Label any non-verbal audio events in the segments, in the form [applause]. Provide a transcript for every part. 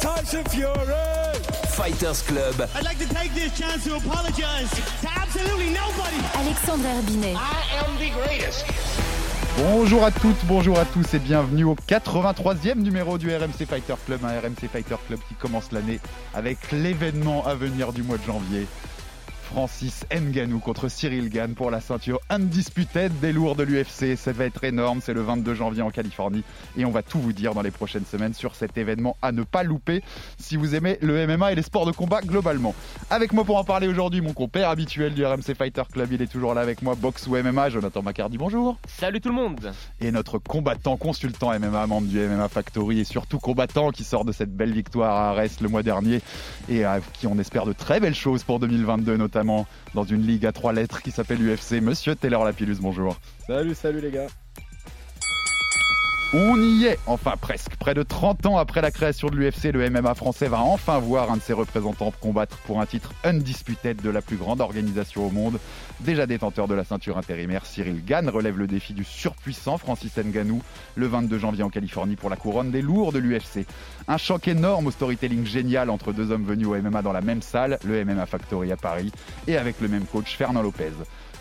Tyson Fury. Fighters Club. I'd like to take this chance to apologize to absolutely nobody. Alexandre Herbinet. I am the greatest. Bonjour à toutes, bonjour à tous et bienvenue au 83e numéro du RMC Fighter Club, un RMC Fighter Club qui commence l'année avec l'événement à venir du mois de janvier. Francis Nganou contre Cyril Gann pour la ceinture undisputed des lourds de l'UFC. Ça va être énorme, c'est le 22 janvier en Californie et on va tout vous dire dans les prochaines semaines sur cet événement à ne pas louper si vous aimez le MMA et les sports de combat globalement. Avec moi pour en parler aujourd'hui, mon compère habituel du RMC Fighter Club, il est toujours là avec moi, boxe ou MMA, Jonathan Macardy, bonjour. Salut tout le monde Et notre combattant, consultant MMA, membre du MMA Factory et surtout combattant qui sort de cette belle victoire à Arès le mois dernier et à qui on espère de très belles choses pour 2022 notamment dans une ligue à trois lettres qui s'appelle UFC. Monsieur Taylor Lapillus, bonjour. Salut, salut les gars. On y est, enfin presque. Près de 30 ans après la création de l'UFC, le MMA français va enfin voir un de ses représentants combattre pour un titre undisputed de la plus grande organisation au monde. Déjà détenteur de la ceinture intérimaire, Cyril Gann relève le défi du surpuissant Francis Ngannou le 22 janvier en Californie pour la couronne des lourds de l'UFC. Un choc énorme au storytelling génial entre deux hommes venus au MMA dans la même salle, le MMA Factory à Paris, et avec le même coach Fernand Lopez.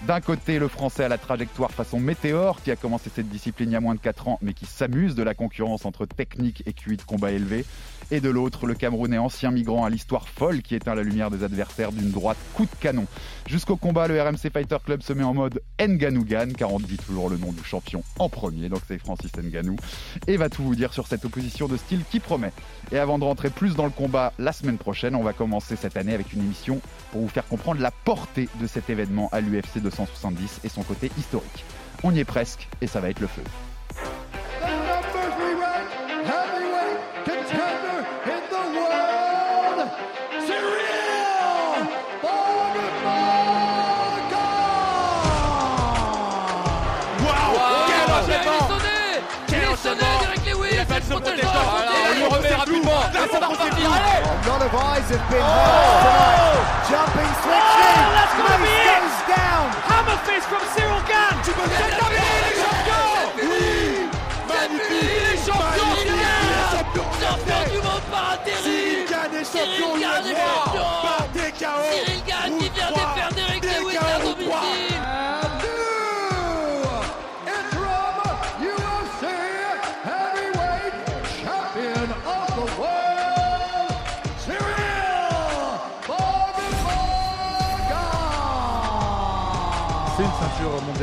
D'un côté, le français à la trajectoire façon météore qui a commencé cette discipline il y a moins de 4 ans mais qui s'amuse de la concurrence entre technique et QI de combat élevé. Et de l'autre, le Camerounais ancien migrant à l'histoire folle qui éteint la lumière des adversaires d'une droite coup de canon. Jusqu'au combat, le RMC Fighter Club se met en mode Nganougan car on dit toujours le nom du champion en premier, donc c'est Francis Nganou. Et va tout vous dire sur cette opposition de style qui promet. Et avant de rentrer plus dans le combat la semaine prochaine, on va commencer cette année avec une émission pour vous faire comprendre la portée de cet événement à l'UFC 270 et son côté historique. On y est presque et ça va être le feu. Ça va repartir, allez A lot of eyes have been hurt tonight. Jumping switch in. Oh, that's gonna be it. goes down. Hammer fist from Cyril Gann. Tu peux gagner la Il est champion Oui. Magnifique. Il est champion Champion Champion du monde par intérim. Cyril Gann est champion Gann est champion. Par Cyril Gann qui vient de faire Derek Lewis à domicile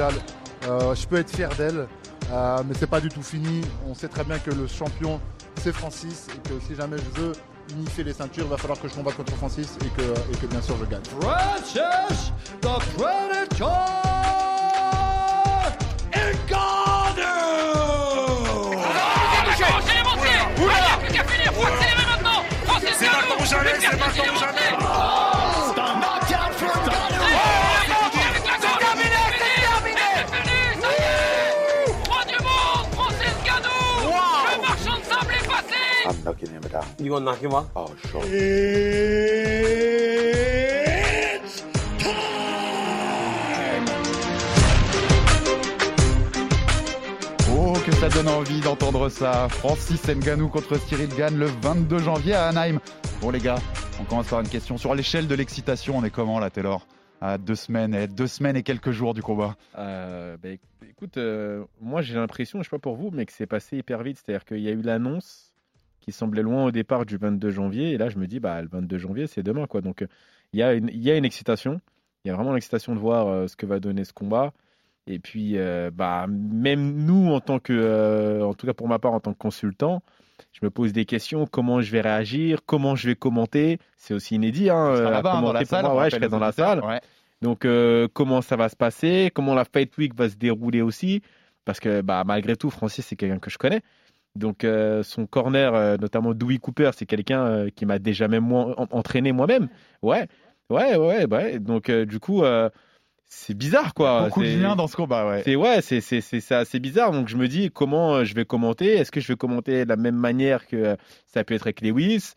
mondiale. Euh, je peux être fier d'elle, euh, mais c'est pas du tout fini. On sait très bien que le champion c'est Francis et que si jamais je veux unifier les ceintures, il va falloir que je combatte contre Francis et que, et que bien sûr je gagne. The Predator. C'est maintenant Francis maintenant maintenant jamais Oh, sure. It's time. Oh, que ça donne envie d'entendre ça. Francis Ngannou contre Cyril Gann le 22 janvier à Anaheim. Bon les gars, on commence par une question. Sur l'échelle de l'excitation, on est comment là, Taylor? À deux semaines, et deux semaines et quelques jours du combat. Euh, bah, éc- écoute, euh, moi j'ai l'impression, je sais pas pour vous, mais que c'est passé hyper vite. C'est-à-dire qu'il y a eu l'annonce qui semblait loin au départ du 22 janvier, et là je me dis, bah le 22 janvier c'est demain quoi. Donc euh, il y, a une- il y a une excitation, il y a vraiment l'excitation de voir euh, ce que va donner ce combat. Et puis, euh, bah, même nous, en tant que, euh, en tout cas pour ma part, en tant que consultant, je me pose des questions. Comment je vais réagir? Comment je vais commenter? C'est aussi inédit. Hein, Tu seras à là-bas, hein, dans la salle. Ouais, je serai dans la salle. Ouais. Donc, comment ça va se passer? Comment la Fight Week va se dérouler aussi? Parce que bah, malgré tout, Francis, c'est quelqu'un que je connais. Donc euh, son corner, euh, notamment Dewey Cooper, c'est quelqu'un euh, qui m'a déjà même moi, entraîné moi-même. Ouais, ouais, ouais, ouais. Donc du coup, c'est bizarre quoi. Beaucoup de liens dans ce combat, ouais. c'est ouais, c'est c'est assez bizarre. Donc je me dis comment je vais commenter? Est-ce que je vais commenter de la même manière que ça a pu être avec Lewis?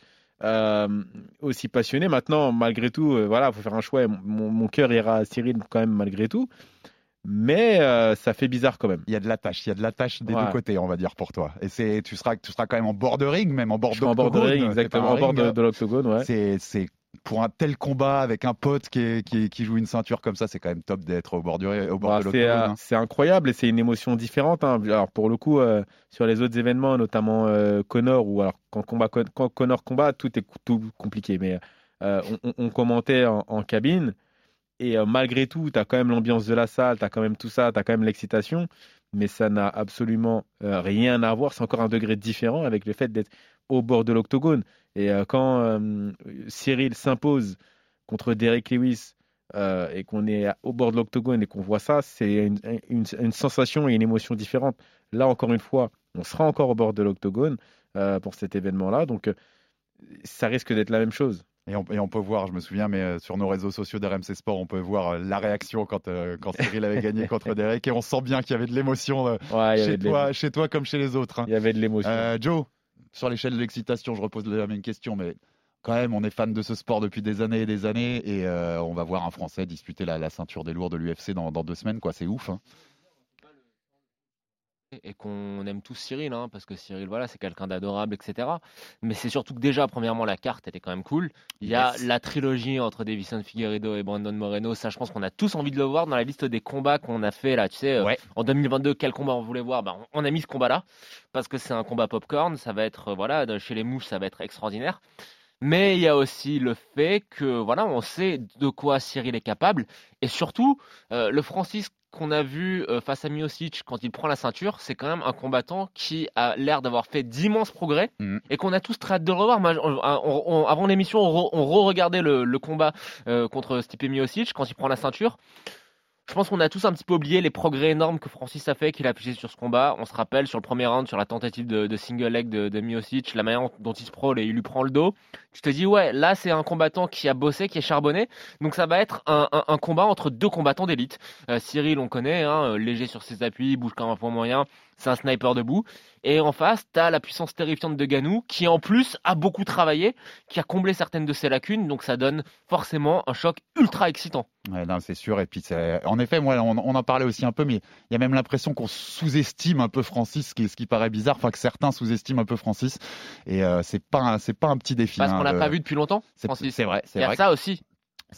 Aussi passionné. Maintenant, malgré tout, voilà, faut faire un choix. Mon, mon cœur ira à Cyril quand même malgré tout. Mais euh, ça fait bizarre quand même. Il y a de la tâche, il y a de la tâche des Ouais. deux côtés, on va dire pour toi. Et c'est, tu seras, tu seras quand même en bord de ring, même en bord suis en bord de ring, exactement, en bord de, de l'octogone, ouais. C'est, c'est pour un tel combat avec un pote qui, est- qui, qui joue une ceinture comme ça, c'est quand même top d'être au bord du, au bord Bah, de c'est l'octogone. euh, hein. c'est incroyable et c'est une émotion différente. hein. Alors pour le coup, euh, sur les autres événements, notamment euh, Connor, ou alors quand, combat, quand Connor combat, tout est tout compliqué. Mais euh, on, on- on commentait en, en cabine et euh, malgré tout, tu as quand même l'ambiance de la salle, tu as quand même tout ça, tu as quand même l'excitation. Mais ça n'a absolument euh, rien à voir. C'est encore un degré différent avec le fait d'être au bord de l'octogone. Et euh, quand Cyril s'impose contre Derek Lewis et qu'on est au bord de l'octogone et qu'on voit ça, c'est une, une- sensation et une émotion différente. Là, encore une fois, on sera encore au bord de l'octogone pour cet événement-là, donc ça risque d'être la même chose. Et on, et on peut voir, je me souviens, mais euh, sur nos réseaux sociaux d'RMC Sport, on peut voir euh, la réaction quand, euh, quand Cyril avait gagné [laughs] contre Derek. Et on sent bien qu'il y avait de l'émotion Ouais, chez, toi, chez toi comme chez les autres. hein. Il y avait de l'émotion. Euh, Joe, sur l'échelle de l'excitation, je repose la même question, mais quand même, on est fan de ce sport depuis des années et des années, et euh, on va voir un Français disputer la, la ceinture des lourds de l'UFC dans, dans deux semaines, quoi. C'est ouf. hein. Et qu'on aime tous Cyril, hein, parce que Cyril, voilà, c'est quelqu'un d'adorable, etc. Mais c'est surtout que déjà, premièrement, la carte, elle est quand même cool. Il y a Yes. la trilogie entre Davison Figueiredo et Brandon Moreno. Ça, je pense qu'on a tous envie de le voir dans la liste des combats qu'on a fait là. Tu sais, euh, en 2022, quel combat on voulait voir? Ben, on on a mis ce combat-là parce que c'est un combat popcorn. Ça va être, euh, voilà, chez les mouches, ça va être extraordinaire. Mais il y a aussi le fait que, voilà, on sait de quoi Cyril est capable. Et surtout, euh, le Francis qu'on a vu euh, face à Miocic quand il prend la ceinture, c'est quand même un combattant qui a l'air d'avoir fait d'immenses progrès Mhm. et qu'on a tous très hâte de revoir. Moi, on- on- on- avant l'émission, on, re- on re-regardait le, le combat euh, contre Stipe Miocic quand il prend la ceinture. Je pense qu'on a tous un petit peu oublié les progrès énormes que Francis a fait, qu'il a affiché sur ce combat. On se rappelle sur le premier round, sur la tentative de, single leg de, de Miocic, la manière dont il se prôle et il lui prend le dos. Tu te dis, ouais, là c'est un combattant qui a bossé, qui est charbonné. Donc ça va être un, combat entre deux combattants d'élite. Euh, Cyril, on connaît, hein, euh, léger sur ses appuis, bouge comme un point moyen. C'est un sniper debout. Et en face, tu as la puissance terrifiante de Ganou, qui en plus a beaucoup travaillé, qui a comblé certaines de ses lacunes. Donc ça donne forcément un choc ultra excitant. Ouais, non, c'est sûr. Et puis, en effet, moi, on, on en parlait aussi un peu, mais il y a même l'impression qu'on sous-estime un peu Francis, ce qui, ce qui paraît bizarre, enfin que certains sous-estiment un peu Francis. Et euh, c'est pas, un- c'est pas un petit défi. Parce hein, qu'on l'a pas vu depuis longtemps, C'est Francis. c'est vrai, Il y a vrai. ça aussi.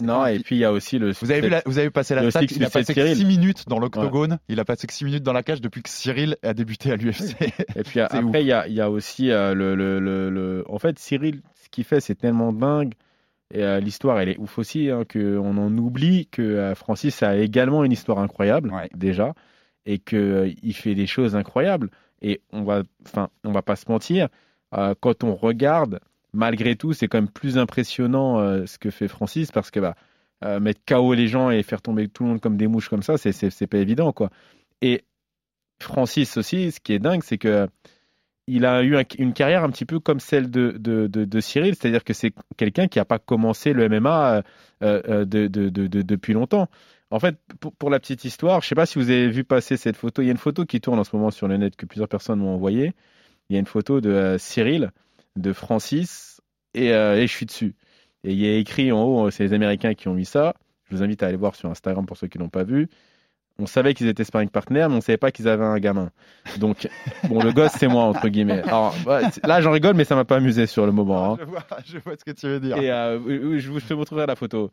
Non, et puis il y a aussi le. Vous avez, vu la- vous avez passé la stat, six- il a passé Cyril. 6 minutes dans l'octogone, il a passé 6 minutes dans la cage depuis que Cyril a débuté à l'UFC. Et puis [laughs] après, il y a, il y a aussi euh, le, le, le, le- En fait, Cyril, ce qu'il fait, c'est tellement dingue. Et euh, l'histoire, elle est ouf aussi, hein, qu'on en oublie que euh, Francis a également une histoire incroyable, Ouais. déjà, et qu'il fait des choses incroyables. Et on va, enfin, on va pas se mentir, euh, quand on regarde, malgré tout, c'est quand même plus impressionnant euh, ce que fait Francis, parce que bah, euh, mettre KO les gens et faire tomber tout le monde comme des mouches comme ça, c'est- pas évident, quoi. Et Francis aussi, ce qui est dingue, c'est que il a eu un- une carrière un petit peu comme celle de, de, de- Cyril, c'est-à-dire que c'est quelqu'un qui n'a pas commencé le MMA euh, de, de- de- de- depuis longtemps. En fait, pour, pour la petite histoire, je ne sais pas si vous avez vu passer cette photo. Il y a une photo qui tourne en ce moment sur le net que plusieurs personnes m'ont envoyée. Il y a une photo de Cyril, de Francis, et, euh, et je suis dessus. Et il y a écrit en haut, c'est les Américains qui ont mis ça. Je vous invite à aller voir sur Instagram pour ceux qui l'ont pas vu. On savait qu'ils étaient sparring partners, mais on savait pas qu'ils avaient un gamin. Donc, [laughs] bon, le gosse, c'est moi, entre guillemets. Alors, c'est- là, j'en rigole, mais ça m'a pas amusé sur le moment. hein. je, vois, je vois ce que tu veux dire. Et euh, je vous je te montrerai la photo.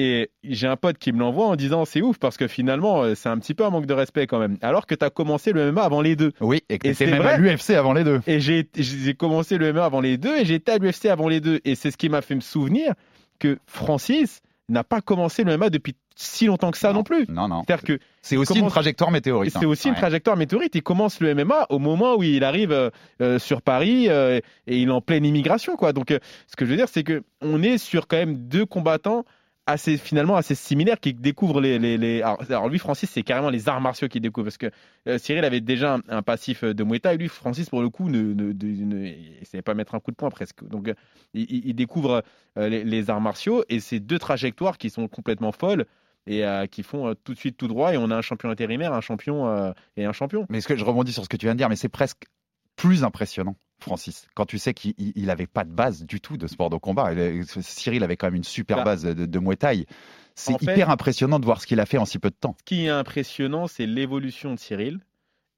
Et j'ai un pote qui me l'envoie en disant c'est ouf parce que finalement euh, c'est un petit peu un manque de respect quand même. Alors que tu as commencé le MMA avant les deux. Oui, et que c'est même vrai. à l'UFC avant les deux. Et j'ai commencé le MMA avant les deux et été à l'UFC avant les deux. Et c'est ce qui m'a fait me souvenir que Francis n'a pas commencé le MMA depuis si longtemps que ça non, plus. Non, non. C'est-à-dire que C'est aussi commence- une trajectoire météorite. c'est hein. aussi une trajectoire météorite. Il commence le MMA au moment où il arrive euh, euh, sur Paris euh, et il est en pleine immigration, quoi. Donc, euh, ce que je veux dire, c'est que on est sur quand même deux combattants assez finalement assez similaires qui découvrent les, les, les- Alors, lui Francis c'est carrément les arts martiaux qu'il découvre parce que euh, Cyril avait déjà un, passif de Muay Thai lui Francis pour le coup ne, ne, ne- il savait pas mettre un coup de poing presque. Donc euh, il, découvre euh, les, arts martiaux et c'est deux trajectoires qui sont complètement folles et euh, qui font euh, tout de suite tout droit et on a un champion intérimaire un champion euh, et un champion. Mais ce que je rebondis sur ce que tu viens de dire, mais c'est presque plus impressionnant, Francis, quand tu sais qu'il il avait pas de base du tout de sport de combat. Cyril avait quand même une super Bah, base de, de Muay Thai. C'est fait- hyper impressionnant de voir ce qu'il a fait en si peu de temps. Ce qui est impressionnant, c'est l'évolution de Cyril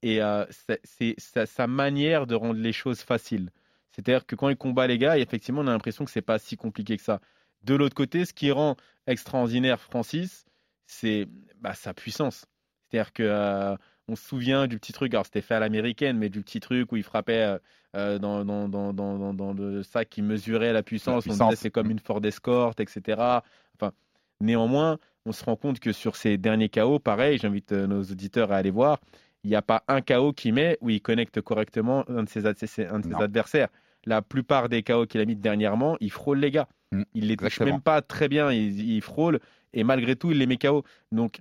et euh, c'est sa manière de rendre les choses faciles. C'est-à-dire que quand il combat les gars, effectivement, on a l'impression que c'est pas si compliqué que ça. De l'autre côté, ce qui rend extraordinaire Francis, c'est bah, sa puissance. C'est-à-dire que euh, on se souvient du petit truc, alors c'était fait à l'américaine, mais du petit truc où il frappait euh, euh, dans, dans, dans, dans, dans- dans le sac qui mesurait la puissance. La On puissance. disait c'est comme une Ford Escort, etc. Enfin, néanmoins, on se rend compte que sur ces derniers KO, pareil, j'invite euh, nos auditeurs à aller voir, il n'y a pas un KO qui met où il connecte correctement un de ses, ad- ses- un de ses Non. adversaires. La plupart des KO qu'il a mis dernièrement, il frôle les gars. Mm, Il les touche même pas très bien, il, il frôle et malgré tout, il les met KO. Donc,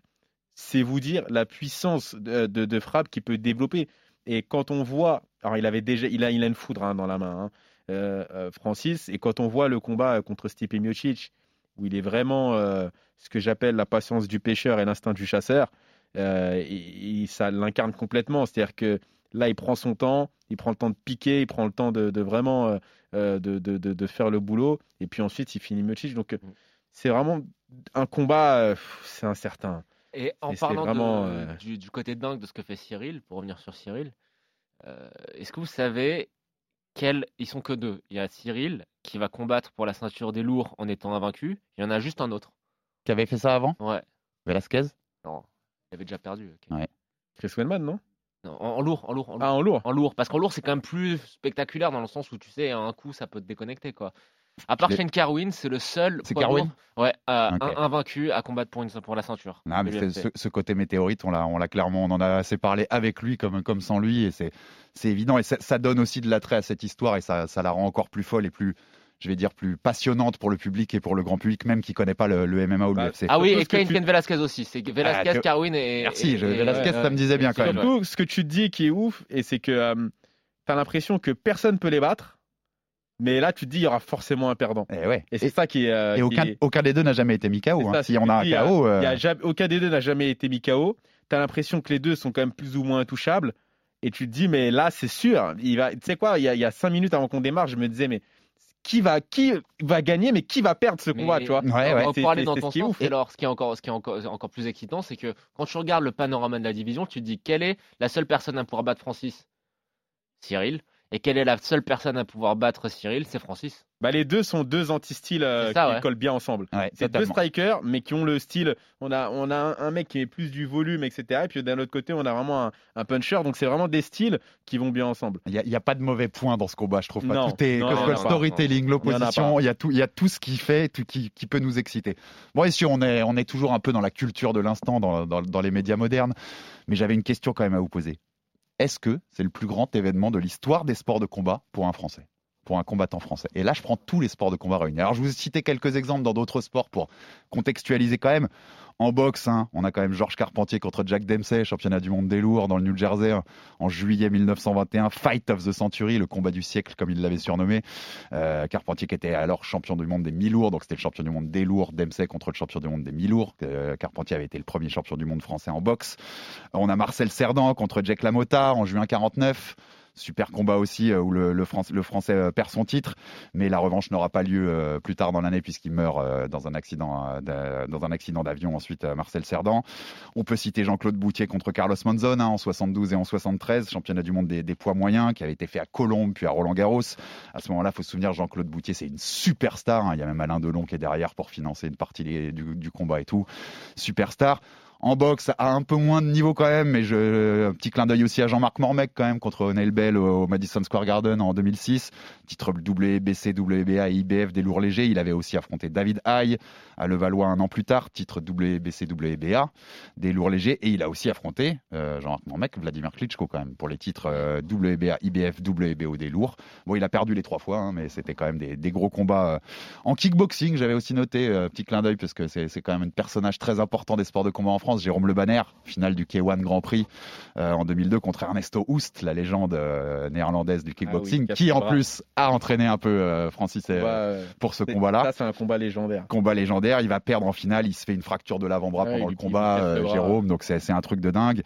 c'est vous dire la puissance de, de- de frappe qu'il peut développer. Et quand on voit, alors il avait déjà, il a, il a une foudre hein, dans la main, hein, euh, euh, Francis. Et quand on voit le combat contre Stipe Miocic, où il est vraiment euh, ce que j'appelle la patience du pêcheur et l'instinct du chasseur, euh, et- et ça l'incarne complètement. C'est-à-dire que là, il prend son temps, il prend le temps de piquer, il prend le temps de, de vraiment euh, euh, de, de- de- faire le boulot, et puis ensuite il finit Miocic. Donc euh, c'est vraiment un combat, euh, c'est incertain. Et en Et parlant de- euh, du, du côté dingue de ce que fait Cyril, pour revenir sur Cyril, euh, est-ce que vous savez quels ils sont que deux Il y a Cyril qui va combattre pour la ceinture des lourds en étant invaincu. Il y en a juste un autre. Qui avait fait ça avant? Ouais. Velasquez? Non, il avait déjà perdu. ok. Ouais. Chris Weidman, non? Non, en, en lourd, en lourd, en lourd. Ah, en lourd En lourd, parce qu'en lourd c'est quand même plus spectaculaire dans le sens où tu sais, à un coup ça peut te déconnecter quoi. À part Shane Carwin, c'est le seul C'est poids Carwin lourd, ouais, euh, invaincu à combattre pour, une, pour la ceinture. Non, mais ce, ce côté météorite, on l'a, on l'a clairement, on en a assez parlé avec lui comme, comme sans lui, et c'est, c'est évident. Et ça, ça donne aussi de l'attrait à cette histoire, et ça, ça la rend encore plus folle et plus, je vais dire, plus passionnante pour le public et pour le grand public, même qui connaît pas le, le MMA ou Bah, l'UFC. Ah oui, surtout et Cain tu- Velasquez aussi. C'est Velasquez, Ah, que- Carwin et. Merci, et- je- et- Velasquez, ouais, ça me disait bien quand ouais. même. Surtout, ce que tu te dis qui est ouf, et c'est que tu as l'impression que personne peut les battre, mais là, tu te dis il y aura forcément un perdant. Et, ouais. Et c'est ça qui est. euh, et qui aucun, est- aucun des deux n'a jamais été mis KO. hein. ça, Si on a un je dis, il y a- KO, euh, il y a jamais- aucun des deux n'a jamais été mis KO. Tu as l'impression que les deux sont quand même plus ou moins intouchables. Et tu te dis, mais là, c'est sûr. Il va, tu sais quoi, il y, a, il y a cinq minutes avant qu'on démarre, je me disais, mais qui va, qui va gagner, mais qui va perdre ce Mais- combat, tu vois? Ouais, ouais. On dans ton sens. Et alors, ce qui est encore, ce qui est encore, encore plus excitant, c'est que quand tu regardes le panorama de la division, tu te dis quelle est la seule personne à pouvoir battre Francis? Cyril. Et quelle est la seule personne à pouvoir battre Cyril? C'est Francis. Bah, les deux sont deux anti-styles euh, qui ouais. collent bien ensemble. ouais, C'est deux strikers, mais qui ont le style. On a, on a un, un mec qui est plus du volume, etc. Et puis d'un autre côté, on a vraiment un, un puncher. Donc c'est vraiment des styles qui vont bien ensemble. Il n'y a, pas de mauvais points dans ce combat, je trouve. Pas. Non, tout est, non, que ce non, soit non, le storytelling, l'opposition, il y, a tout, il y a tout ce qui fait, tout qui, qui peut nous exciter. Bon, et si on est, on est toujours un peu dans la culture de l'instant, dans, dans- dans les médias modernes, mais j'avais une question quand même à vous poser. Est-ce que c'est le plus grand événement de l'histoire des sports de combat pour un Français pour un combattant français? Et là, je prends tous les sports de combat réunis. Alors, je vous ai cité quelques exemples dans d'autres sports pour contextualiser quand même. En boxe, hein, on a quand même Georges Carpentier contre Jack Dempsey, championnat du monde des lourds dans le New Jersey en juillet 1921. Fight of the Century, le combat du siècle comme il l'avait surnommé. Euh, Carpentier qui était alors champion du monde des mi-lourds, donc c'était le champion du monde des lourds. Dempsey contre le champion du monde des mi-lourds. Euh, Carpentier avait été le premier champion du monde français en boxe. On a Marcel Cerdan contre Jack LaMotta en juin 49. Super combat aussi euh, où le, Français, euh, perd son titre, mais la revanche n'aura pas lieu euh, plus tard dans l'année puisqu'il meurt dans un accident d'a- dans un accident d'avion ensuite Marcel Cerdan. On peut citer Jean-Claude Boutier contre Carlos Monzon hein, en 72 et en 73, championnat du monde des, poids moyens qui avait été fait à Colombes puis à Roland Garros. À ce moment-là, faut se souvenir Jean-Claude Boutier, c'est une superstar. hein. Il y a même Alain Delon qui est derrière pour financer une partie du, du combat et tout. Superstar. En boxe, à un peu moins de niveau quand même, mais je, un petit clin d'œil aussi à Jean-Marc Mormec quand même contre Neil Bell au, Madison Square Garden en 2006. Titre WBC, WBA et IBF des lourds légers. Il avait aussi affronté David Haye à Levallois un an plus tard, titre WBC, WBA des lourds légers. Et il a aussi affronté euh, Jean-Marc Mormec, Vladimir Klitschko quand même pour les titres euh, WBA, IBF, WBO des lourds. Bon, il a perdu les trois fois, hein, mais c'était quand même des, gros combats euh, en kickboxing. J'avais aussi noté, petit clin d'œil, parce que c'est quand même un personnage très important des sports de combat en France. Jérôme Le Banner, finale du K1 Grand Prix euh, en 2002 contre Ernesto Houst, la légende euh, néerlandaise du kickboxing, Ah oui, qui en plus a entraîné un peu euh, Francis Combat, pour ce combat-là. Ça, c'est un combat légendaire. Combat légendaire, il va perdre en finale, il se fait une fracture de l'avant-bras Ouais, pendant le combat, le. Jérôme, donc c'est un truc de dingue.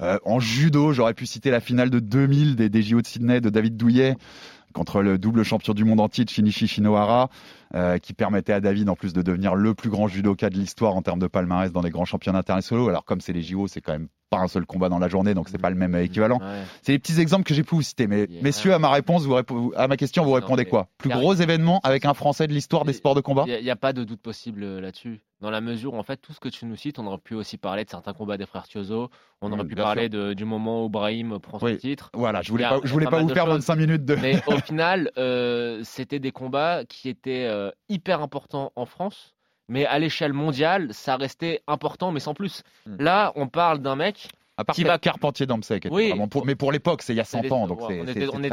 En judo, j'aurais pu citer la finale de 2000 des, des JO de Sydney de David Douillet contre le double champion du monde en titre, Shinichi Shinohara, euh, qui permettait à David en plus de devenir le plus grand judoka de l'histoire en termes de palmarès dans les grands championnats internationaux. Alors comme c'est les JO, c'est quand même pas un seul combat dans la journée, donc c'est pas le même équivalent. Ouais. C'est les petits exemples que j'ai pu vous citer. Mais Yeah. messieurs, à ma réponse, vous répo- à ma question, vous répondez quoi? Plus gros événement avec un Français de l'histoire des sports de combat? Il n'y a, pas de doute possible euh, là-dessus. Dans la mesure où, en fait, tout ce que tu nous cites, on aurait pu aussi parler de certains combats des frères Tiozo. On aurait Mm, pu parler de- du moment où Brahim prend son Oui. titre. Voilà, je voulais a- pas, je voulais pas vous faire choses. 25 minutes de. Mais [laughs] au final, euh, c'était des combats qui étaient euh, hyper importants en France. Mais à l'échelle mondiale, ça restait important, mais sans plus. Mm. Là, on parle d'un mec À part qui va- Carpentier d'Amsec, Oui. pour- mais pour l'époque, c'est il y a 100 C'est des- ans, donc ouais, c'est on est,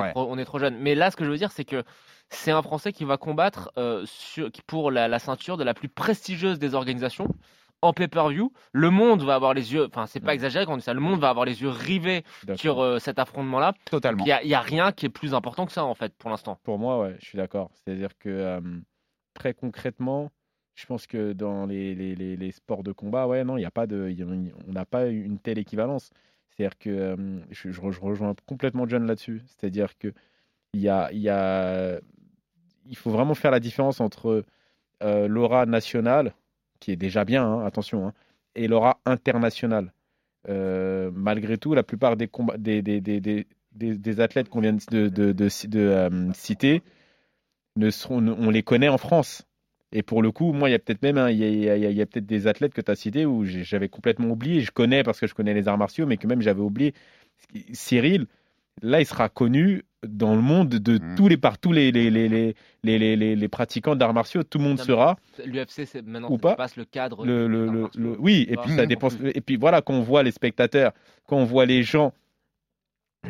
ouais. trop, on est trop jeune. Mais là, ce que je veux dire, c'est que c'est un Français qui va combattre euh, sur- pour la, la ceinture de la plus prestigieuse des organisations en pay-per-view. Le monde va avoir les yeux, enfin, c'est pas exagéré quand on dit ça, le monde va avoir les yeux rivés sur euh, cet affrontement-là. Totalement. Il n'y a, rien qui est plus important que ça, en fait, pour l'instant. Pour moi, ouais, je suis d'accord. C'est-à-dire que euh, très concrètement, je pense que dans les, les, les, les sports de combat, ouais, non, il y a pas de, y a- on n'a pas une telle équivalence. C'est-à-dire que euh, je, je re- je rejoins complètement John là-dessus. C'est-à-dire que il y a, y a, il faut vraiment faire la différence entre euh, l'aura nationale, qui est déjà bien, hein, attention, hein, et l'aura internationale. Euh, malgré tout, la plupart des, athlètes qu'on vient de, euh, citer, on les connaît en France. Et pour le coup, moi, il y a peut-être même un- il y a, a- peut-être des athlètes que tu as cités où j'avais complètement oublié. Je connais parce que je connais les arts martiaux, mais que même j'avais oublié. Cyril, là, il sera connu dans le monde de Mm. tous les par tous les les, les, les, les, les, les- les pratiquants d'arts martiaux. Tout le monde Non, sera. L'UFC, c'est maintenant, Ou pas. passe le cadre. Le, des le, arts le- martiaux. le- oui, et Pas puis ça plus. Et puis voilà, quand on voit les spectateurs, quand on voit les gens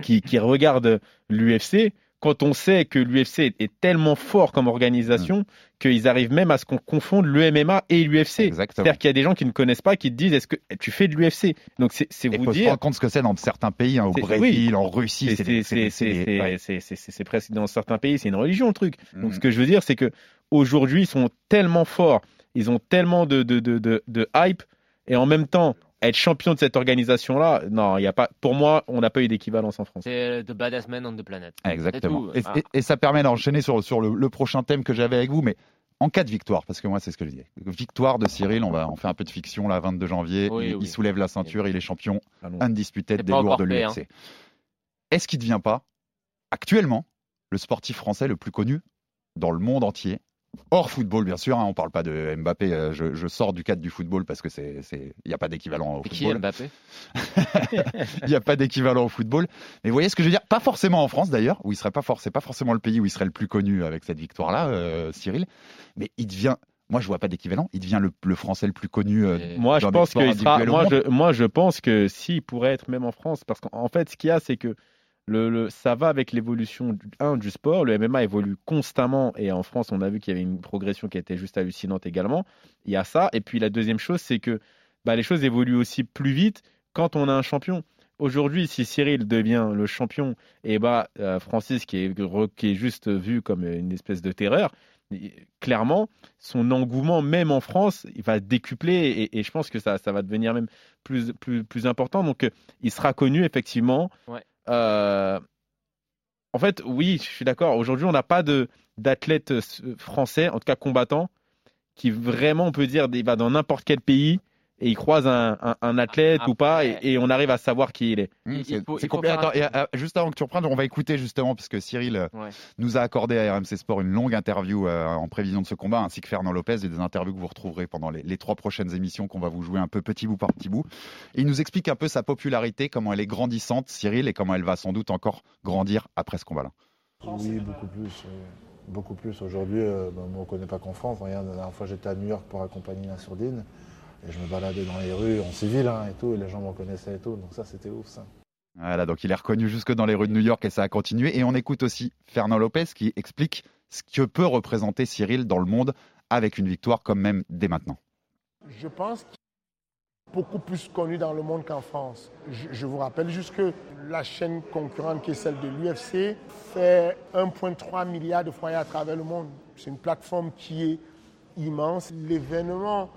qui, qui regardent l'UFC, quand on sait que l'UFC est tellement fort comme organisation qu'ils arrivent même à ce qu'on confonde le MMA et l'UFC. C'est-à-dire qu'il y a des gens qui ne connaissent pas, qui te disent est-ce que tu fais de l'UFC Donc c'est vous faut se dire. rendre compte ce que c'est dans certains pays, hein, au Brésil, en Russie, C'est presque dans certains pays, c'est une religion le truc. Donc Mhm. ce que je veux dire, c'est que aujourd'hui ils sont tellement forts, ils ont tellement de, de, de, de, de hype, et en même temps être champion de cette organisation-là, non, il y a pas. Pour moi, on n'a pas eu d'équivalence en France. C'est The Baddest Man on the Planet. Exactement. Et. Ah. et- et ça permet d'enchaîner sur, sur le, le prochain thème que j'avais avec vous, mais en cas de victoire, parce que moi c'est ce que je disais. Victoire de Cyril, on va en faire un peu de fiction là, 22 janvier, Oui, il, oui. il soulève la ceinture, il est champion C'est des lourds de fait, l'UFC. Est-ce qu'il ne devient pas, actuellement, le sportif français le plus connu dans le monde entier Hors football, bien sûr, hein, on ne parle pas de Mbappé, euh, je, je sors du cadre du football parce que c'est, il n'y a pas d'équivalent au C'est qui football. Mbappé? [laughs] Il n'y a pas d'équivalent au football. Mais vous voyez ce que je veux dire? Pas forcément en France d'ailleurs, où il serait pas forcément le pays où il serait le plus connu avec cette victoire-là, euh, Cyril. Mais il devient, moi je vois pas d'équivalent, il devient le, le français le plus connu. euh, Moi, je pense qu'il sera. Moi je, moi, je pense que s'il pourrait être même en France, parce qu'en fait, ce qu'il y a, c'est que le, ça va avec l'évolution du, sport. Le MMA évolue constamment et en France, on a vu qu'il y avait une progression qui était juste hallucinante également. Il y a ça. Et puis la deuxième chose, c'est que bah, les choses évoluent aussi plus vite quand on a un champion. Aujourd'hui, si Cyril devient le champion, et bah euh, Francis, qui est, qui est juste vu comme une espèce de terreur, clairement, son engouement, même en France, il va décupler et, je pense que ça, ça va devenir même plus, plus, plus important. Donc, euh, il sera connu effectivement. Euh, en fait, oui, je suis d'accord. Aujourd'hui, on n'a pas d'athlète euh, français, en tout cas combattant, qui vraiment, on peut dire, va dans n'importe quel pays et il croise un, un- un athlète ou pas et, et on arrive à savoir qui il est. Mmh, Il- c'est faire Attends, et, euh, juste avant que tu reprennes, on va écouter justement, puisque Cyril euh, Ouais. nous a accordé à RMC Sport une longue interview euh, en prévision de ce combat, ainsi que Fernand Lopez, et des interviews que vous retrouverez pendant les, les trois prochaines émissions qu'on va vous jouer un peu petit bout par petit bout. Et il nous explique un peu sa popularité, comment elle est grandissante, Cyril, et comment elle va sans doute encore grandir après ce combat-là. Oui, beaucoup plus. Beaucoup plus. Aujourd'hui, euh, ben, moi, on ne connaît pas qu'en France. Regarde, la dernière fois, j'étais à New York pour accompagner la sourdine. Et je me baladais dans les rues en civil hein, et tout. Et les gens me reconnaissaient et tout. Donc ça, c'était ouf, ça. Voilà, donc il est reconnu jusque dans les rues de New York et ça a continué. Et on écoute aussi Fernand Lopez qui explique ce que peut représenter Cyril dans le monde avec une victoire comme même dès maintenant. Je pense qu'il est beaucoup plus connu dans le monde qu'en France. Je, je vous rappelle juste que la chaîne concurrente qui est celle de l'UFC fait 1,3 milliard de foyers à travers le monde. C'est une plateforme qui est immense. L'événement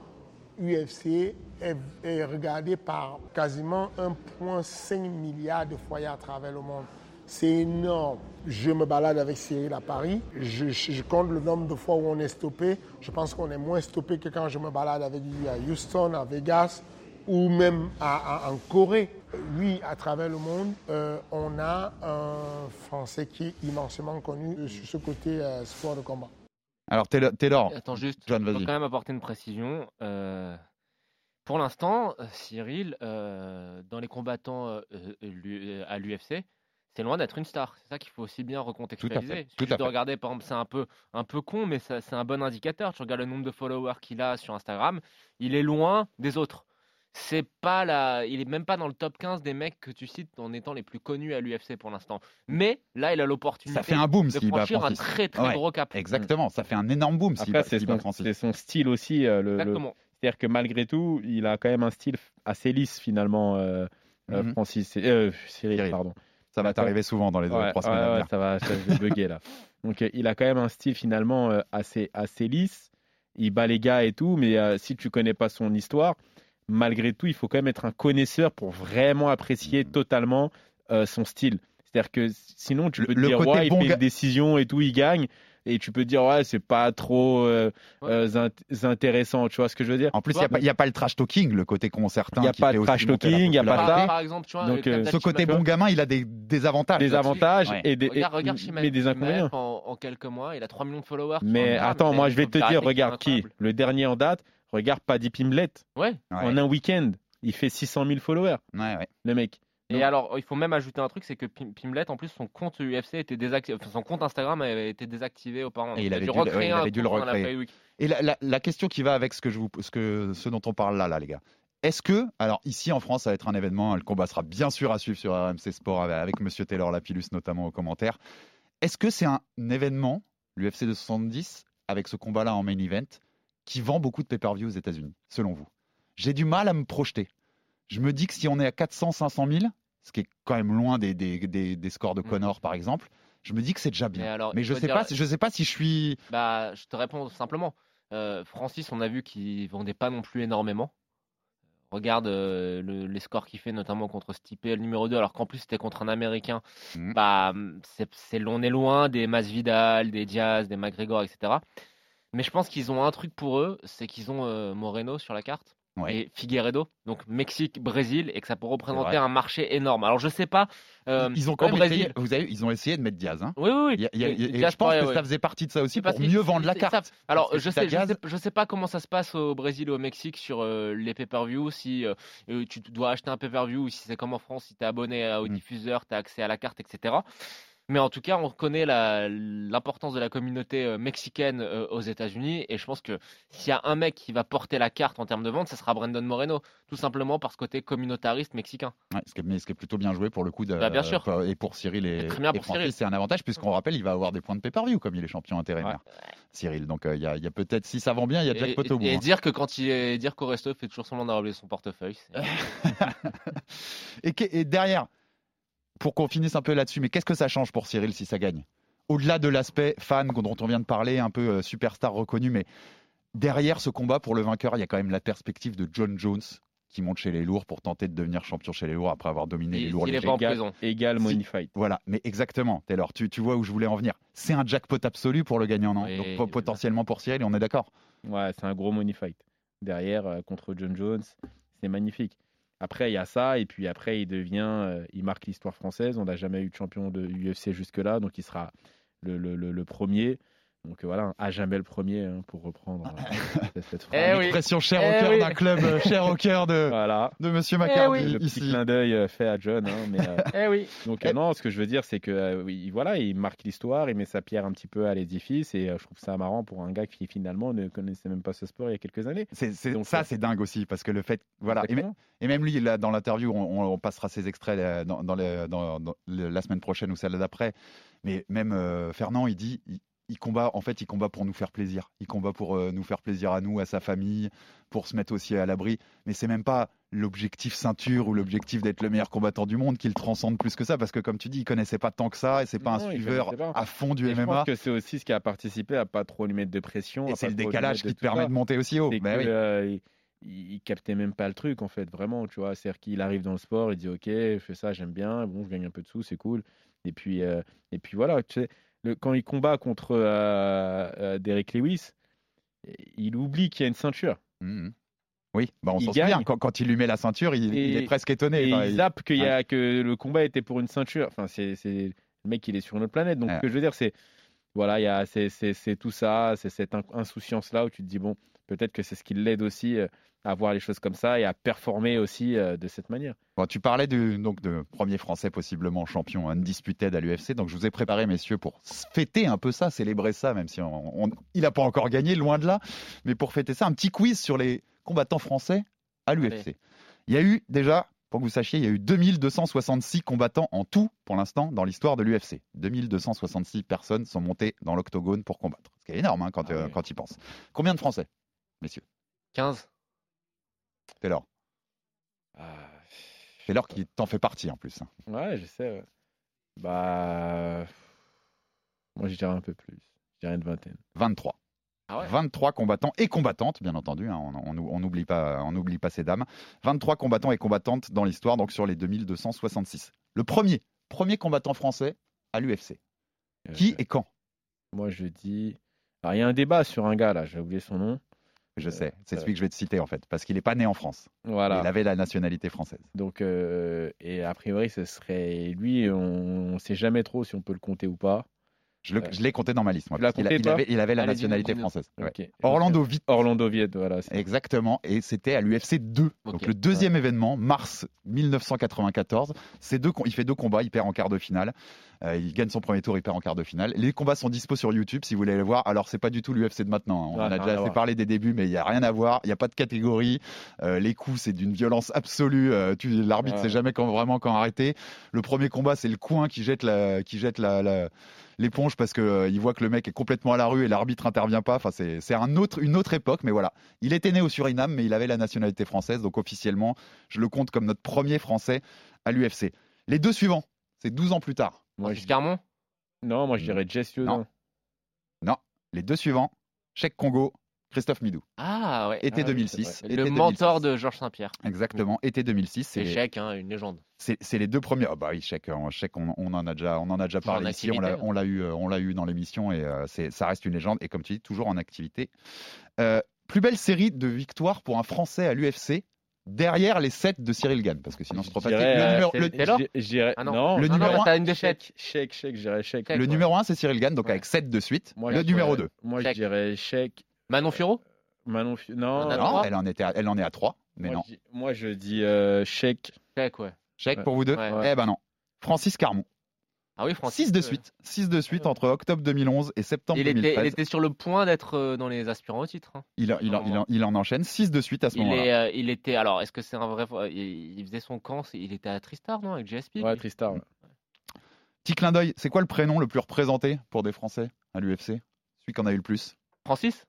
UFC est, regardé par quasiment 1,5 milliard de foyers à travers le monde. C'est énorme. Je me balade avec Cyril à Paris. Je, compte le nombre de fois où on est stoppé. Je pense qu'on est moins stoppé que quand je me balade avec lui à Houston, à Vegas ou même en Corée. Oui, à travers le monde, euh, on a un Français qui est immensément connu sur ce côté euh, sport de combat. Alors Taylor, Taylor Attends juste, John, je peux quand même apporter une précision. Euh, pour l'instant, euh, Cyril, euh, dans les combattants euh, à l'UFC, c'est loin d'être une star. C'est ça qu'il faut aussi bien recontextualiser. tout à de fait. regarder, par exemple, c'est un peu, un peu con, mais c'est un bon indicateur. Tu regardes le nombre de followers qu'il a sur Instagram, il est loin des autres. C'est pas la, il est même pas dans le top 15 des mecs que tu cites en étant les plus connus à l'UFC pour l'instant. Mais là, il a l'opportunité Ça fait un boom de s'il bat franchir un très très Ouais, gros cap. Exactement, ça fait un énorme boom s'il Après, bat, c'est s'il bat son, Francis. c'est son style aussi. euh, le- le- Exactement. C'est-à-dire que malgré tout, il a quand même un style assez lisse finalement, euh, euh, Mhm. Francis. Euh, Cyril, Cyril. pardon. Ça va t'arriver souvent dans les Ouais, trois semaines ouais, ouais, ça va, ça, je vais bugger là. [laughs] Donc euh, il a quand même un style finalement euh, assez, assez lisse. Il bat les gars et tout, mais euh, si tu connais pas son histoire, malgré tout, il faut quand même être un connaisseur pour vraiment apprécier Mm. totalement euh, son style. C'est-à-dire que sinon, tu Le- peux te le dire, côté ouais, il bon fait gars- une décision et tout, il gagne. Et tu peux te dire, ouais, c'est pas trop euh, euh, int- intéressant. Tu vois ce que je veux dire? En plus, il n'y a, pas le trash talking, le côté concertin. Il y a pas fait de aussi trash talking, il y a pas ça. Par exemple, tu vois, Donc, Ce côté bon gamin, il a des, des avantages. Des avantages Ouais. et des, Regarde, et- regarde mais Chimaev, des inconvénients. En, en quelques mois, il a 3 millions de followers. Mais attends, il moi je vais te dire, regarde qui? Le dernier en date, regarde Paddy Pimblett. Ouais. Ouais. En un week-end, il fait 600 000 followers, Ouais, ouais. le mec. Et alors, il faut même ajouter un truc, c'est que Pim- Pimlet, en plus, son compte UFC était désactivé, son compte Instagram avait été désactivé auparavant. Et il a avait dû le- recréer il avait dû le la recréer. Et la, la- la question qui va avec ce, que je vous, ce, que, ce dont on parle là, là, les gars. Est-ce que, alors ici en France, ça va être un événement, le combat sera bien sûr à suivre sur RMC Sport avec, avec Monsieur Taylor Lapillus notamment aux commentaires. Est-ce que c'est un événement, l'UFC 270, avec ce combat-là en main event, qui vend beaucoup de pay-per-view aux États-Unis, selon vous J'ai du mal à me projeter. Je me dis que si on est à 400, 500 000, ce qui est quand même loin des, des, des- des scores de Connor par exemple, je me dis que c'est déjà bien. Mais alors, Mais je faut sais dire- pas, si- je sais pas si je suis. Bah, je te réponds simplement. Euh, Francis, on a vu qu'il vendait pas non plus énormément. Regarde euh, le- les scores qu'il fait, notamment contre Stipe, le numéro 2, alors qu'en plus c'était contre un Américain. Mhm. Bah, c'est, c'est- on est loin des Masvidal, des Diaz, des McGregor, etc. Mais je pense qu'ils ont un truc pour eux, c'est qu'ils ont euh, Moreno sur la carte Ouais. et Figueiredo, donc Mexique, Brésil, et que ça peut représenter un marché énorme. Alors je sais pas. euh, Ils ont quand même Brésil. essayé, vous avez, ils ont essayé de mettre Diaz. Hein. Oui, oui, oui. Il y a- il y a- Et- et Diaz je pense que ouais. ça faisait partie de ça aussi pour parce qu'ils- mieux vendre la carte. Alors, je sais, je sais, je sais pas comment ça se passe au Brésil et au Mexique sur euh, les pay-per-view, si tu dois acheter un pay-per-view ou si c'est comme en France, si tu es abonné au Mm. diffuseur, tu as accès à la carte, etc. Mais en tout cas, on connaît la- l'importance de la communauté euh, mexicaine euh, aux États-Unis et je pense que s'il y a un mec qui va porter la carte en termes de vente, ce sera Brandon Moreno, tout simplement par ce côté communautariste mexicain. Ouais, ce, qui est, mais ce qui est plutôt bien joué pour le coup. De, Bah, bien sûr. Et pour Cyril et, Très bien et pour Francis, Cyril. c'est un avantage puisqu'on rappelle, il va avoir des points de pay-per-view comme il est champion intérimaire. Cyril, donc euh, il y a, peut-être, si ça vend bien, il y a Et, jackpot au bout. et hein. dire que quand il est dire qu'Oresto fait toujours semblant d'avoir oublié son portefeuille, [laughs] Et, et derrière, pour qu'on finisse un peu là-dessus, mais qu'est-ce que ça change pour Cyril si ça gagne? Au-delà de l'aspect fan dont on vient de parler, un peu euh, superstar reconnu, mais derrière ce combat pour le vainqueur, il y a quand même la perspective de John Jones qui monte chez les lourds pour tenter de devenir champion chez les lourds après avoir dominé les lourds il est pas en Égal, prison. égal money fight. Voilà, mais exactement. Taylor, tu, tu vois où je voulais en venir. C'est un jackpot absolu pour le gagnant, non? Oui, Donc potentiellement pour Cyril, on est d'accord? Ouais, c'est un gros money fight. derrière euh, contre John Jones. C'est magnifique. Après, il y a ça, et puis après, il devient, euh, il marque l'histoire française. On n'a jamais eu de champion de UFC jusque-là, donc il sera le, le- le- le premier. Donc euh, voilà, à jamais le premier, hein, pour reprendre euh, [laughs] cette- phrase. Eh oui. Expression chère Eh au cœur oui. d'un club, euh, cher au cœur de, [laughs] Voilà. de Monsieur Eh McCarthy oui. Le petit ici. clin d'œil fait à John. hein, mais, euh, [laughs] Eh oui. donc euh, non, ce que je veux dire, c'est que euh, oui, voilà, il marque l'histoire, il met sa pierre un petit peu à l'édifice, et euh, je trouve ça marrant pour un gars qui finalement ne connaissait même pas ce sport il y a quelques années. C'est, c'est- Donc, ça, euh, c'est dingue aussi, parce que le fait. Voilà. Et, même lui, là, dans l'interview, on, on- on passera ses extraits dans, dans les- dans- dans le- la semaine prochaine ou celle d'après. Mais même euh, Fernand, il dit. il- il combat, en fait, il combat pour nous faire plaisir. Il combat pour euh, nous faire plaisir à nous, à sa famille, pour se mettre aussi à l'abri. Mais c'est même pas l'objectif ceinture ou l'objectif d'être le meilleur combattant du monde qui le transcende plus que ça, parce que comme tu dis, il connaissait pas tant que ça et c'est pas Non, un suiveur pas. à fond du Et je MMA. pense que c'est aussi ce qui a participé à pas trop lui mettre de pression. Et c'est le décalage qui te permet ça. de monter aussi haut. Bah que, oui. euh, il, il captait même pas le truc en fait, vraiment, tu vois. C'est-à-dire qu'il arrive dans le sport, il dit ok, je fais ça, j'aime bien, bon, je gagne un peu de sous, c'est cool. Et puis, euh, et puis voilà, tu sais, le, quand il combat contre euh, euh, Derek Lewis, il oublie qu'il y a une ceinture. Mhm. Oui, bah on s'en souvient. Quand, quand il lui met la ceinture, il, il est presque étonné. Et Enfin, il zappe qu'il y a, Ouais. que le combat était pour une ceinture. Enfin, c'est le mec, il est sur une autre planète. Donc, Ouais. ce que je veux dire, c'est voilà, il y a c'est tout ça, c'est cette in- insouciance là où tu te dis bon, peut-être que c'est ce qui l'aide aussi euh, à voir les choses comme ça et à performer aussi euh, de cette manière. Bon, tu parlais du, donc de premier français possiblement champion undisputed à l'UFC, donc je vous ai préparé messieurs pour fêter un peu ça, célébrer ça, même si on- on- il n'a pas encore gagné, loin de là, mais pour fêter ça, un petit quiz sur les combattants français à l'UFC. Il y a eu déjà, pour que vous sachiez, il y a eu 2266 combattants en tout pour l'instant dans l'histoire de l'UFC. 2266 personnes sont montées dans l'octogone pour combattre, ce qui est énorme hein, quand, Ah euh, oui. quand il pense. Combien de Français, messieurs 15. Taylor Taylor qui t'en fait partie en plus. Ouais, je sais. ouais. Bah, moi, je dirais un peu plus. Je dirais une vingtaine. 23. Ah ouais? 23 combattants et combattantes, bien entendu, hein, on n'oublie pas, on n'oublie pas ces dames. 23 combattants et combattantes dans l'histoire, donc sur les 2266. Le premier, premier combattant français à l'UFC. Qui et quand? Euh, Moi, je dis. Alors, il y a un débat sur un gars là, j'ai oublié son nom. Je sais, c'est euh, celui que je vais te citer en fait, parce qu'il n'est pas né en France. Voilà. Il avait la nationalité française. Donc, euh, et a priori, ce serait lui, on ne sait jamais trop si on peut le compter ou pas. Je le- je l'ai compté dans ma liste, moi, a- il avait, il avait la Allez, nationalité française. ouais. Orlando Viet. Orlando Viet, voilà. c'est- Exactement, et c'était à l'UFC 2, donc le deuxième événement, mars 1994. Ces deux, com- il fait deux combats, il perd en quart de finale. Euh, il gagne son premier tour, il perd en quart de finale. Les combats sont dispo sur YouTube si vous voulez les voir. Alors c'est pas du tout l'UFC de maintenant. hein. On Ouais, en a déjà assez parlé des débuts, mais il y a rien à voir. Il n'y a pas de catégorie. Euh, les coups c'est d'une violence absolue. Euh, tu- L'arbitre Ouais. sait jamais quand vraiment quand arrêter. Le premier combat c'est le coin qui jette la, qui jette la, la- l'éponge parce que euh, il voit que le mec est complètement à la rue et l'arbitre intervient pas. Enfin, c'est c'est un autre, une autre époque, mais voilà. Il était né au Suriname, mais il avait la nationalité française, donc officiellement, je le compte comme notre premier Français à l'UFC. Les deux suivants, c'est 12 ans plus tard. Moi, Francis je... Carmon? Non, moi je dirais Jess Lieutenant. Non. Non, les deux suivants, Cheikh Congo, Christophe Midou. Ah ouais. Été Ah oui, 2006. c'est été Le 2006. mentor de Georges Saint-Pierre. Exactement, été 2006. C'est Chèque, hein, une légende. c'est- les deux premiers. Ah bah oui, Cheikh, Cheikh, on, on en a déjà, on en a déjà en parlé ici. On l'a, eu, euh, on l'a eu dans l'émission et euh, ça reste une légende. Et comme tu dis, toujours en activité. Euh, plus belle série de victoires pour un Français à l'UFC derrière les 7 de Cyril Gann, parce que sinon c'est trop Je facile. Le numéro, le- Ah non. non, Le Ah non, numéro bah, un- t'as une de Chèque. Chèque, chèque, je dirais chèque. Chèque. le ouais. numéro 1, c'est Cyril Gann, donc Ouais. avec 7 de suite. Moi, le numéro dirais- 2. Moi, je Chèque. dirais chèque. Manon Furo Manon Fi- Non, non. elle en, était à- elle en est à 3, mais moi, non. Je dis, moi, je dis euh, chèque. Chèque, ouais. Chèque Ouais. pour vous deux Ouais. Eh ben non. Francis Carmon. Ah oui, Francis. 6 de euh, suite. 6 de suite entre octobre 2011 et septembre Il était, 2013. il était sur le point d'être euh, dans les aspirants au titre. hein. Il, en- il en- il en- il en enchaîne 6 de suite à ce moment-là. euh, il était. Alors, est-ce que c'est un vrai. Il, il faisait son camp. Il était à Tristar, non Avec GSP Ouais, Tristar. ouais. Petit clin d'œil, c'est quoi le prénom le plus représenté pour des Français à l'UFC Celui qu'on a eu le plus Francis?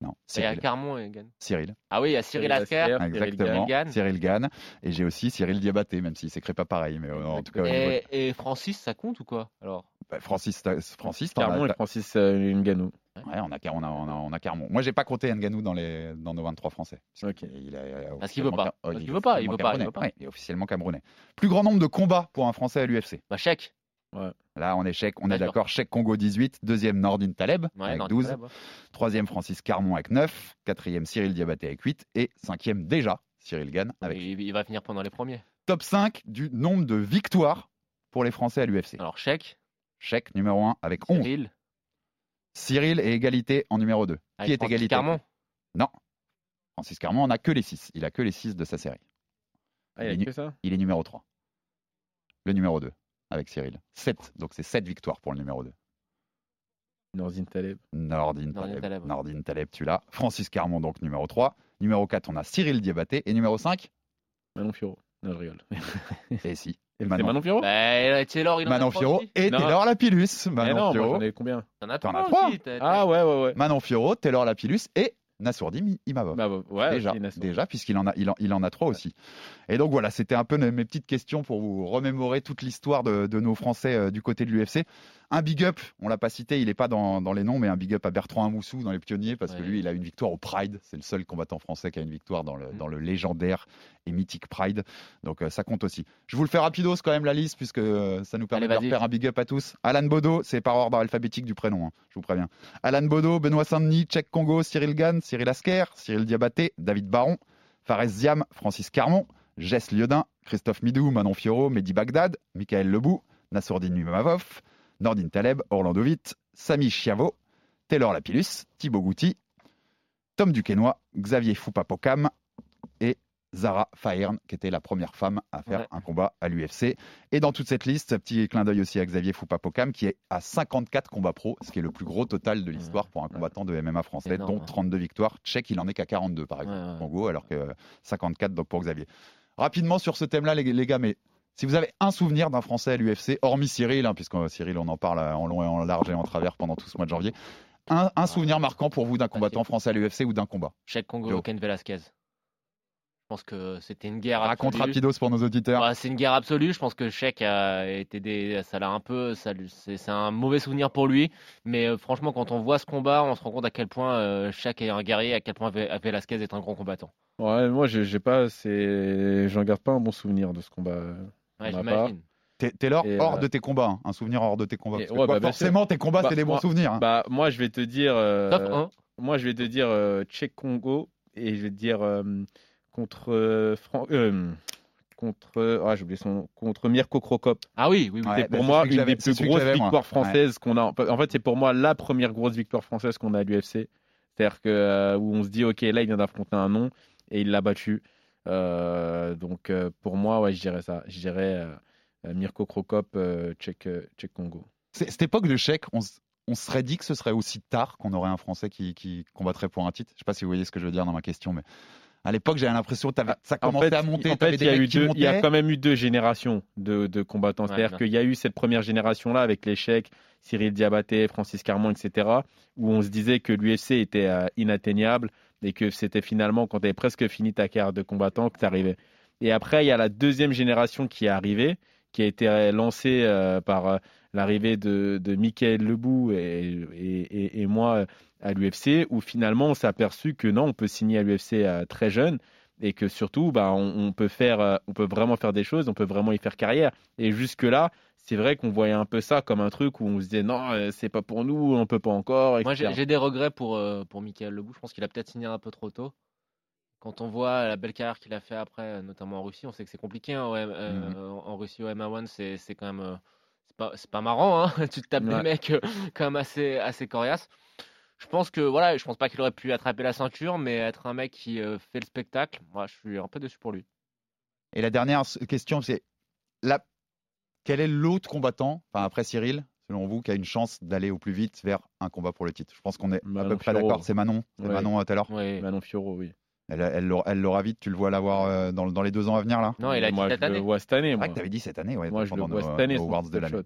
Non, Il y a Cyril. Carmon et Gann. Cyril. Ah oui, il y a Cyril Cyril Asker. Asker. Cyril Exactement. Gann. Cyril Gann. Et j'ai aussi Cyril Diabaté, même s'il s'écrit pas pareil. Mais euh, en tout cas, niveau- Et, et Francis, ça compte ou quoi Alors? Bah, Francis, Francis Carmon et Francis euh, Ngannou. Ouais, on a, on a, on a, on a Carmon. Moi, j'ai pas compté Nganou dans, les, dans nos 23 Français. Ok. Il est, euh, Parce qu'il veut pas. officiellement- Parce il veut pas, il veut pas, il camerounais. veut pas. Ouais, il est officiellement camerounais. Plus grand nombre de combats pour un Français à l'UFC. Bah, chèque. Là, on est chèque, on est D'accord. Chèque Congo 18, deuxième Nordin Taleb Ouais, avec dans le 12. club, ouais. Troisième, Francis Carmon avec 9. Quatrième, Cyril Diabaté avec 8. Et cinquième, déjà, Cyril Gann avec Il, il va finir pendant les premiers. top 5 du nombre de victoires pour les Français à l'UFC. Alors, chèque, Chèque numéro 1 avec 11. Cyril, Cyril est égalité en numéro 2. Qui est Francis égalité? Carmon. Non. Francis Carmon en a que les 6. Il a que les 6 de sa série. Ah, il Il est que ça? Il est numéro 3. Le numéro 2 avec Cyril. 7. Donc c'est 7 victoires pour le numéro 2. Norzine Taleb. Nordin Nordin Taleb. Taleb, ouais. Nordin Taleb, tu l'as. Francis Carmon, donc numéro 3. Numéro 4, on a Cyril Diabaté. Et numéro 5 Manon Fiorot. Non, je rigole. Et si. [laughs] C'est Manon, Manon Fiorot? Bah, Taylor, il en Manon Fiorot et Non. Taylor Lapillus. Eh Manon non, moi Fiorot. j'en ai combien? T'en as trois Ah ouais, ouais, ouais. Manon Fiorot, Taylor Lapillus et Nassourdi Imavov. Bah, ouais, déjà, déjà puisqu'il en a, il en, il en a trois aussi. Et donc voilà, c'était un peu mes mes petites questions pour vous remémorer toute l'histoire de, de nos Français euh, du côté de l'UFC. Un big up, on l'a pas cité, il est pas dans, dans les noms, mais un big up à Bertrand Amoussou dans les pionniers parce que lui, il a une victoire au Pride. C'est le seul combattant français qui a une victoire dans le, dans le légendaire et mythique Pride. Donc euh, ça compte aussi. Je vous le fais rapidos quand même la liste puisque euh, ça nous permet Allez, de faire un big up à tous. Alan Bodo, c'est par ordre alphabétique du prénom, hein, je vous préviens. Alan Bodo, Benoît Saint-Denis, Tchèque Congo, Cyril Gann, Cyril Asker, Cyril Diabaté, David Baron, Fares Ziam, Francis Carmon, Jess Liodin, Christophe Midou, Manon Fiorot, Mehdi Bagdad, Michael Lebou, Nassourdine Numavov, Nordin Taleb, Orlando Witt, Sami Chiavo, Taylor Lapillus, Thibaut Gouti, Tom Duquesnoy, Xavier Foupapokam et Zara Faern, qui était la première femme à faire Ouais. un combat à l'UFC. Et dans toute cette liste, petit clin d'œil aussi à Xavier Foupapokam, qui est à 54 combats pro, ce qui est le plus gros total de l'histoire pour un combattant de MMA français, Énorme, dont ouais. 32 victoires. Tchèque, il en est qu'à 42 par exemple, Ouais, ouais. Congo, alors que 54 donc pour Xavier. Rapidement sur ce thème-là, les, les gars, mais si vous avez un souvenir d'un Français à l'UFC, hormis Cyril, hein, puisque euh, Cyril, on en parle en long et en large et en travers pendant tout ce mois de janvier, un, un souvenir marquant pour vous d'un combattant français à l'UFC ou d'un combat? Chèque Congo. Ken Velasquez. Je pense que c'était une guerre Raconte absolue. rapidos pour nos auditeurs. Bah, c'est une guerre absolue. Je pense que Chèque a été des, ça l'a un peu, ça c'est c'est un mauvais souvenir pour lui. Mais euh, franchement, quand on voit ce combat, on se rend compte à quel point euh, Chèque est un guerrier, à quel point Ve- Velasquez est un grand combattant. Ouais, moi, j'ai j'ai pas, c'est, j'en garde pas un bon souvenir de ce combat. Ouais, j'imagine. T'es Taylor, Et, hors euh, de tes combats, hein, un souvenir hors de tes combats. Et- parce que ouais, quoi, bah, forcément, tes combats, Bah, c'est des bons moi- souvenirs. hein. Bah, moi, je vais te dire. euh, Top 1. Moi, je vais te dire euh, Tchèque Congo et je vais te dire euh, contre euh, Fran- euh, contre ah, j'ai oublié son contre Mirko Krokop. Ah oui, oui, oui. Ouais, c'est bah, pour c'est moi une des plus grosses victoires françaises qu'on a. En fait, c'est pour moi la première grosse victoire française qu'on a à l'UFC. C'est-à-dire que euh, où on se dit ok là il vient d'affronter un nom et il l'a battu. Euh, donc euh, pour moi ouais je dirais ça. Je dirais euh, Mirko Krokop Tchèque Tchèque Congo. Cette époque de chèque, on, on se serait dit que ce serait aussi tard qu'on aurait un Français qui, qui combattrait pour un titre? Je sais pas si vous voyez ce que je veux dire dans ma question, mais à l'époque, j'avais l'impression que t'avais- ça En commençait fait, à monter. en fait, il y, a mecs eu qui deux, il y a montaient. quand même eu deux générations de, de combattants. C'est-à-dire ouais. qu'il y a eu cette première génération-là avec l'échec, Cyril Diabaté, Francis Carmon, etc., où on se disait que l'UFC était euh, inatteignable et que c'était finalement, quand tu avais presque fini ta carrière de combattant, que tu arrivais. Et après, il y a la deuxième génération qui est arrivée, qui a été euh, lancée euh, par euh, l'arrivée de, de Michael Lebou et, et, et- et moi à l'UFC, où finalement on s'est aperçu que non, on peut signer à l'UFC euh, très jeune et que surtout, bah, on, on peut faire, euh, on peut vraiment faire des choses, on peut vraiment y faire carrière. Et jusque là, c'est vrai qu'on voyait un peu ça comme un truc où on se disait non, euh, c'est pas pour nous, on peut pas encore. Moi, etc. j'ai j'ai des regrets pour, pour Michael Lebou. Je pense qu'il a peut-être signé un peu trop tôt. Quand on voit la belle carrière qu'il a fait après, notamment en Russie, on sait que c'est compliqué. hein, ouais, euh, Mhm. en- En Russie, au MA1, c'est quand même. c'est pas, pas marrant. Hein [laughs] tu te tapes des mecs quand même assez, assez coriaces. Je pense que voilà, je pense pas qu'il aurait pu attraper la ceinture, mais être un mec qui euh, fait le spectacle, moi, je suis un peu déçu pour lui. Et la dernière question, c'est la... quel est l'autre combattant, enfin après Cyril, selon vous, qui a une chance d'aller au plus vite vers un combat pour le titre? Je pense qu'on est à Manon peu près d'accord. C'est Manon. C'est Ouais. Manon euh, tout à l'heure. Ouais. Manon Fiorot, oui. Elle, elle l'aura- elle l'aura vite. Tu le vois l'avoir euh, dans, dans les deux ans à venir là? Non, il a dit moi, cette je le année. vois cette année. Moi, vrai que tu avais dit cette année, ouais, Moi, je le vois cette année. son awards de l'année.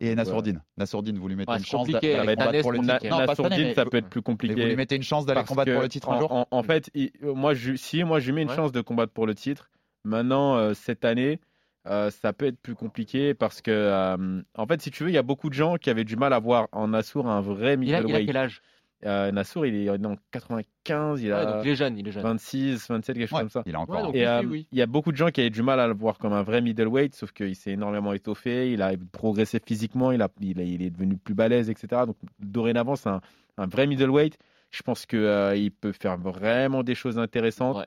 Et Nassourdine. Nassourdine, vous lui mettez Ouais, une chance d'aller combattre pour le titre. Non, La pas cette année, sourdine, mais ça vous- peut être plus mais compliqué. vous lui mettez une chance d'aller combattre pour le titre un en, jour en- en fait, il- euh, moi, je, si, moi, je lui mets une Ouais. chance de combattre pour le titre. Maintenant, euh, cette année, euh, ça peut être plus compliqué parce que, euh, en fait, si tu veux, il y a beaucoup de gens qui avaient du mal à voir en Assour un vrai Il a, il a middleweight. quel âge? Euh, Nassour, il est dans 95, il Ouais, a donc il est jeune, il est jeune. 26, 27, quelque chose Ouais, comme ça. il a encore. Ouais, donc Et oui, euh, oui, il y a beaucoup de gens qui avaient du mal à le voir comme un vrai middleweight, sauf qu'il s'est énormément étoffé, il a progressé physiquement, il, a, il, a- il est devenu plus balèze, etc. Donc dorénavant, c'est un, un vrai middleweight. Je pense qu'il peut faire vraiment des choses intéressantes. Ouais.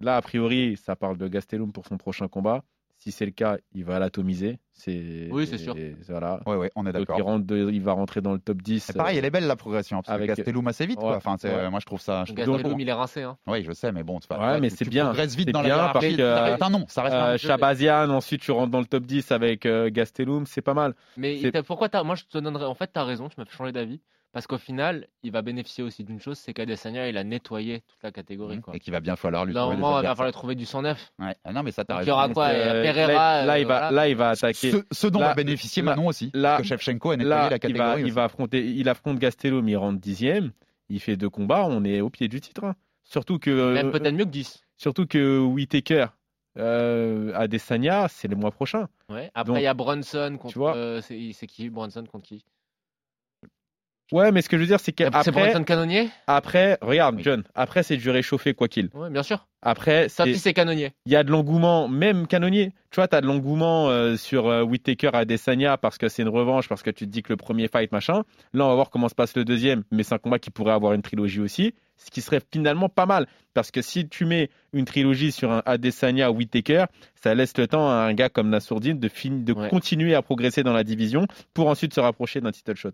Là, a priori, ça parle de Gastelum pour son prochain combat. Si c'est le cas, il va l'atomiser. C'est, Oui, c'est sûr. et Voilà. Ouais, ouais, on est d'accord. il, rentre de- il va rentrer dans le top 10. C'est pareil, elle est belle la progression, parce avec- que Gastelum assez vite. Quoi. Enfin, ouais. moi, je trouve ça. je trouve- Gastelum, il est rincé. Hein. Oui, je sais, mais bon, c'est pas. Ouais, mais tu- c'est tu bien. progresses vite dans la bien hiérarchie. parce que, Ça reste un nom, ça reste Euh. Shabazian, ensuite tu rentres dans le top 10 avec euh, Gastelum, c'est pas mal. Mais pourquoi t'as... Moi, je te donnerais. En fait, t'as raison, tu m'as fait changer d'avis. Parce qu'au final, il va bénéficier aussi d'une chose c'est qu'Adesanya, il a nettoyé toute la catégorie. Quoi. Et qu'il va bien falloir lui trouver Normalement, il va falloir trouver du 109. Ouais. Ah non, mais ça, Donc, il y aura quoi? Euh, Pereira, là, là, euh, il va, voilà. là, il va attaquer. Ce, ce dont Là- va bénéficier là- Manon aussi. là- parce que Shevchenko a nettoyé Là, la il va, catégorie. il va affronter, il affronte Gastelum, il rentre dixième. Il fait deux combats, on est au pied du titre. hein. Surtout que, Même peut-être mieux que 10. surtout que Whitaker, euh, Adesanya, c'est le mois prochain. Ouais. Après, il y a Brunson contre. vois. euh, c'est, c'est qui? Brunson contre qui? Ouais, mais ce que je veux dire, c'est C'est qu'après, Brunson canonnier après, regarde, Oui. John, après c'est du réchauffé quoi qu'il. Ouais, bien sûr. Après, c'est- c'est canonnier. il y a de l'engouement, même canonnier. Tu vois, tu as de l'engouement euh, sur euh, Whittaker à Desania parce que c'est une revanche, parce que tu te dis que le premier fight, machin. Là, on va voir comment se passe le deuxième, mais c'est un combat qui pourrait avoir une trilogie aussi, ce qui serait finalement pas mal. Parce que si tu mets une trilogie sur un Adesanya Whittaker, ça laisse le temps à un gars comme Nassourdine de, fin- de Ouais. continuer à progresser dans la division pour ensuite se rapprocher d'un title shot.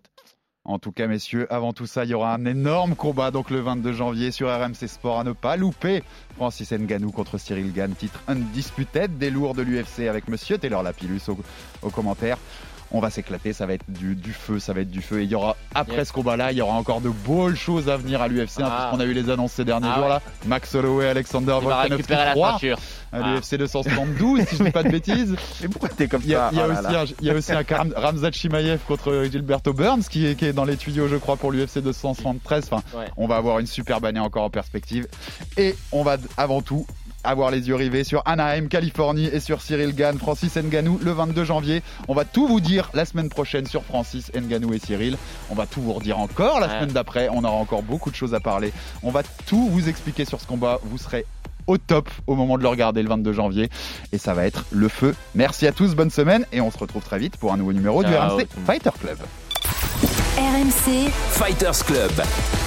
En tout cas, messieurs, avant tout ça, il y aura un énorme combat donc le 22 janvier sur RMC Sport à ne pas louper. Francis Ngannou contre Cyril Gann, titre undisputed des lourds de l'UFC avec Monsieur Taylor Lapillus au, au commentaire. On va s'éclater, ça va être du, du feu, ça va être du feu. Et il y aura, après Yes. ce combat-là, il y aura encore de belles choses à venir à l'UFC, hein, Ah. puisqu'on a eu les annonces ces derniers Ah jours ouais. là. Max Holloway, Alexander Volkanovski récupérer la 3 Ah. l'UFC 272, si je dis pas de bêtises. [laughs] Mais pourquoi t'es comme Il y a, ça il y a là aussi là. un, il y a aussi un [laughs] Ramzat Chimaev contre Gilberto Burns qui est, qui est dans les tuyaux, je crois, pour l'UFC 273. Enfin, Ouais. on va avoir une superbe année encore en perspective. Et on va avant tout avoir les yeux rivés sur Anaheim, Californie et sur Cyril Gann, Francis Ngannou le 22 janvier. On va tout vous dire la semaine prochaine sur Francis Ngannou et Cyril. On va tout vous redire encore la Ouais. semaine d'après. On aura encore beaucoup de choses à parler. On va tout vous expliquer sur ce combat. Vous serez au top au moment de le regarder le 22 janvier et ça va être le feu. Merci à tous, bonne semaine et on se retrouve très vite pour un nouveau numéro du RMC. Fighter Club. RMC Fighters Club.